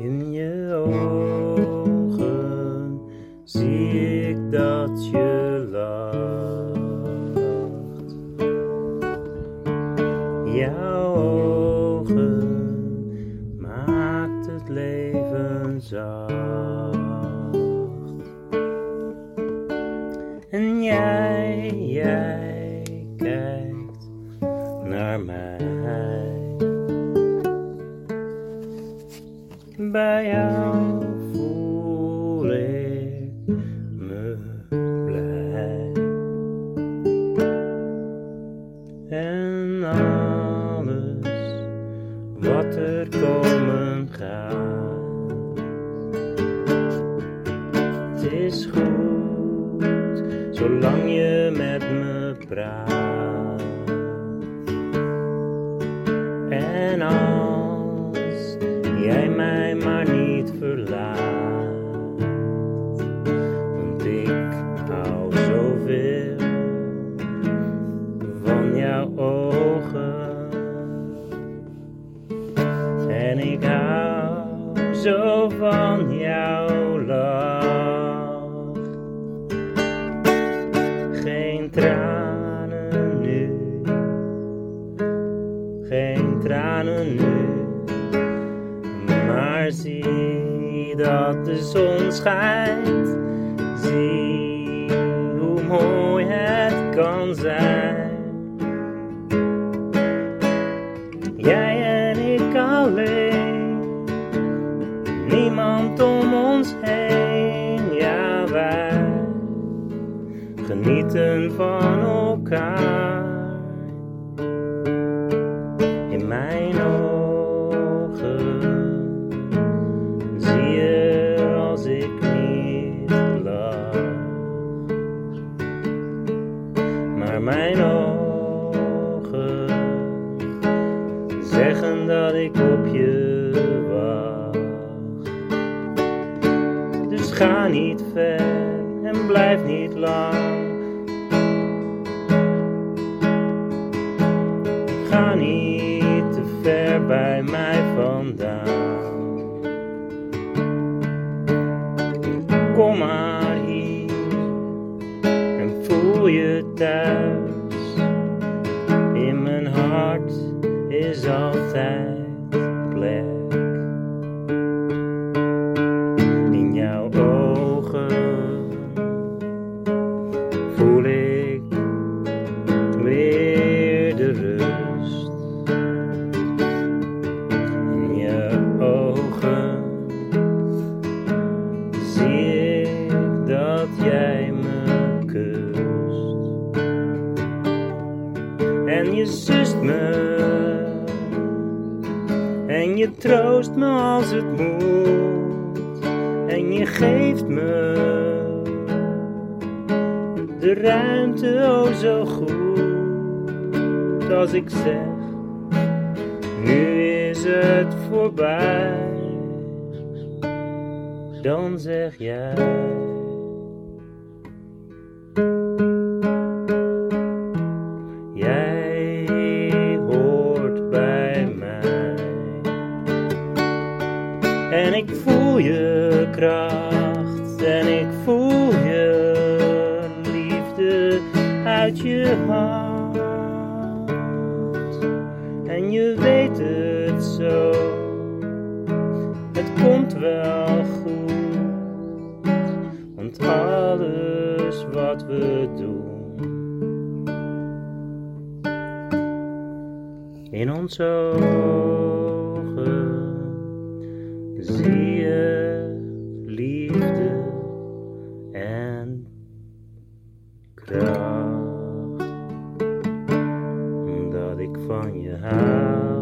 in je ogen zie ik dat je lacht. Jouw ogen maakt het leven zacht. En jij, jij. Bij jou voel ik me blij. En alles wat er komen gaat. Het is goed, zolang je met me praat. Ik hou zo van jouw lach. Geen tranen nu, geen tranen nu. Maar zie dat de zon schijnt. Zie hoe mooi het kan zijn. Jij en ik alleen, niemand om ons heen, ja wij genieten van elkaar. In mijn ogen zie je als ik niet lach, maar mijn ogen zeggen dat ik op je ga niet ver en blijf niet lang. Ga niet te ver bij mij vandaan. Kom maar hier en voel je thuis. Dat jij me kust. En je zust me. En je troost me als het moet. En je geeft me de ruimte oh zo goed als ik zeg nu is het voorbij. Dan zeg jij je hart. En je weet het zo, het komt wel goed. Want alles wat we doen In onze ogen zie je Dat ik van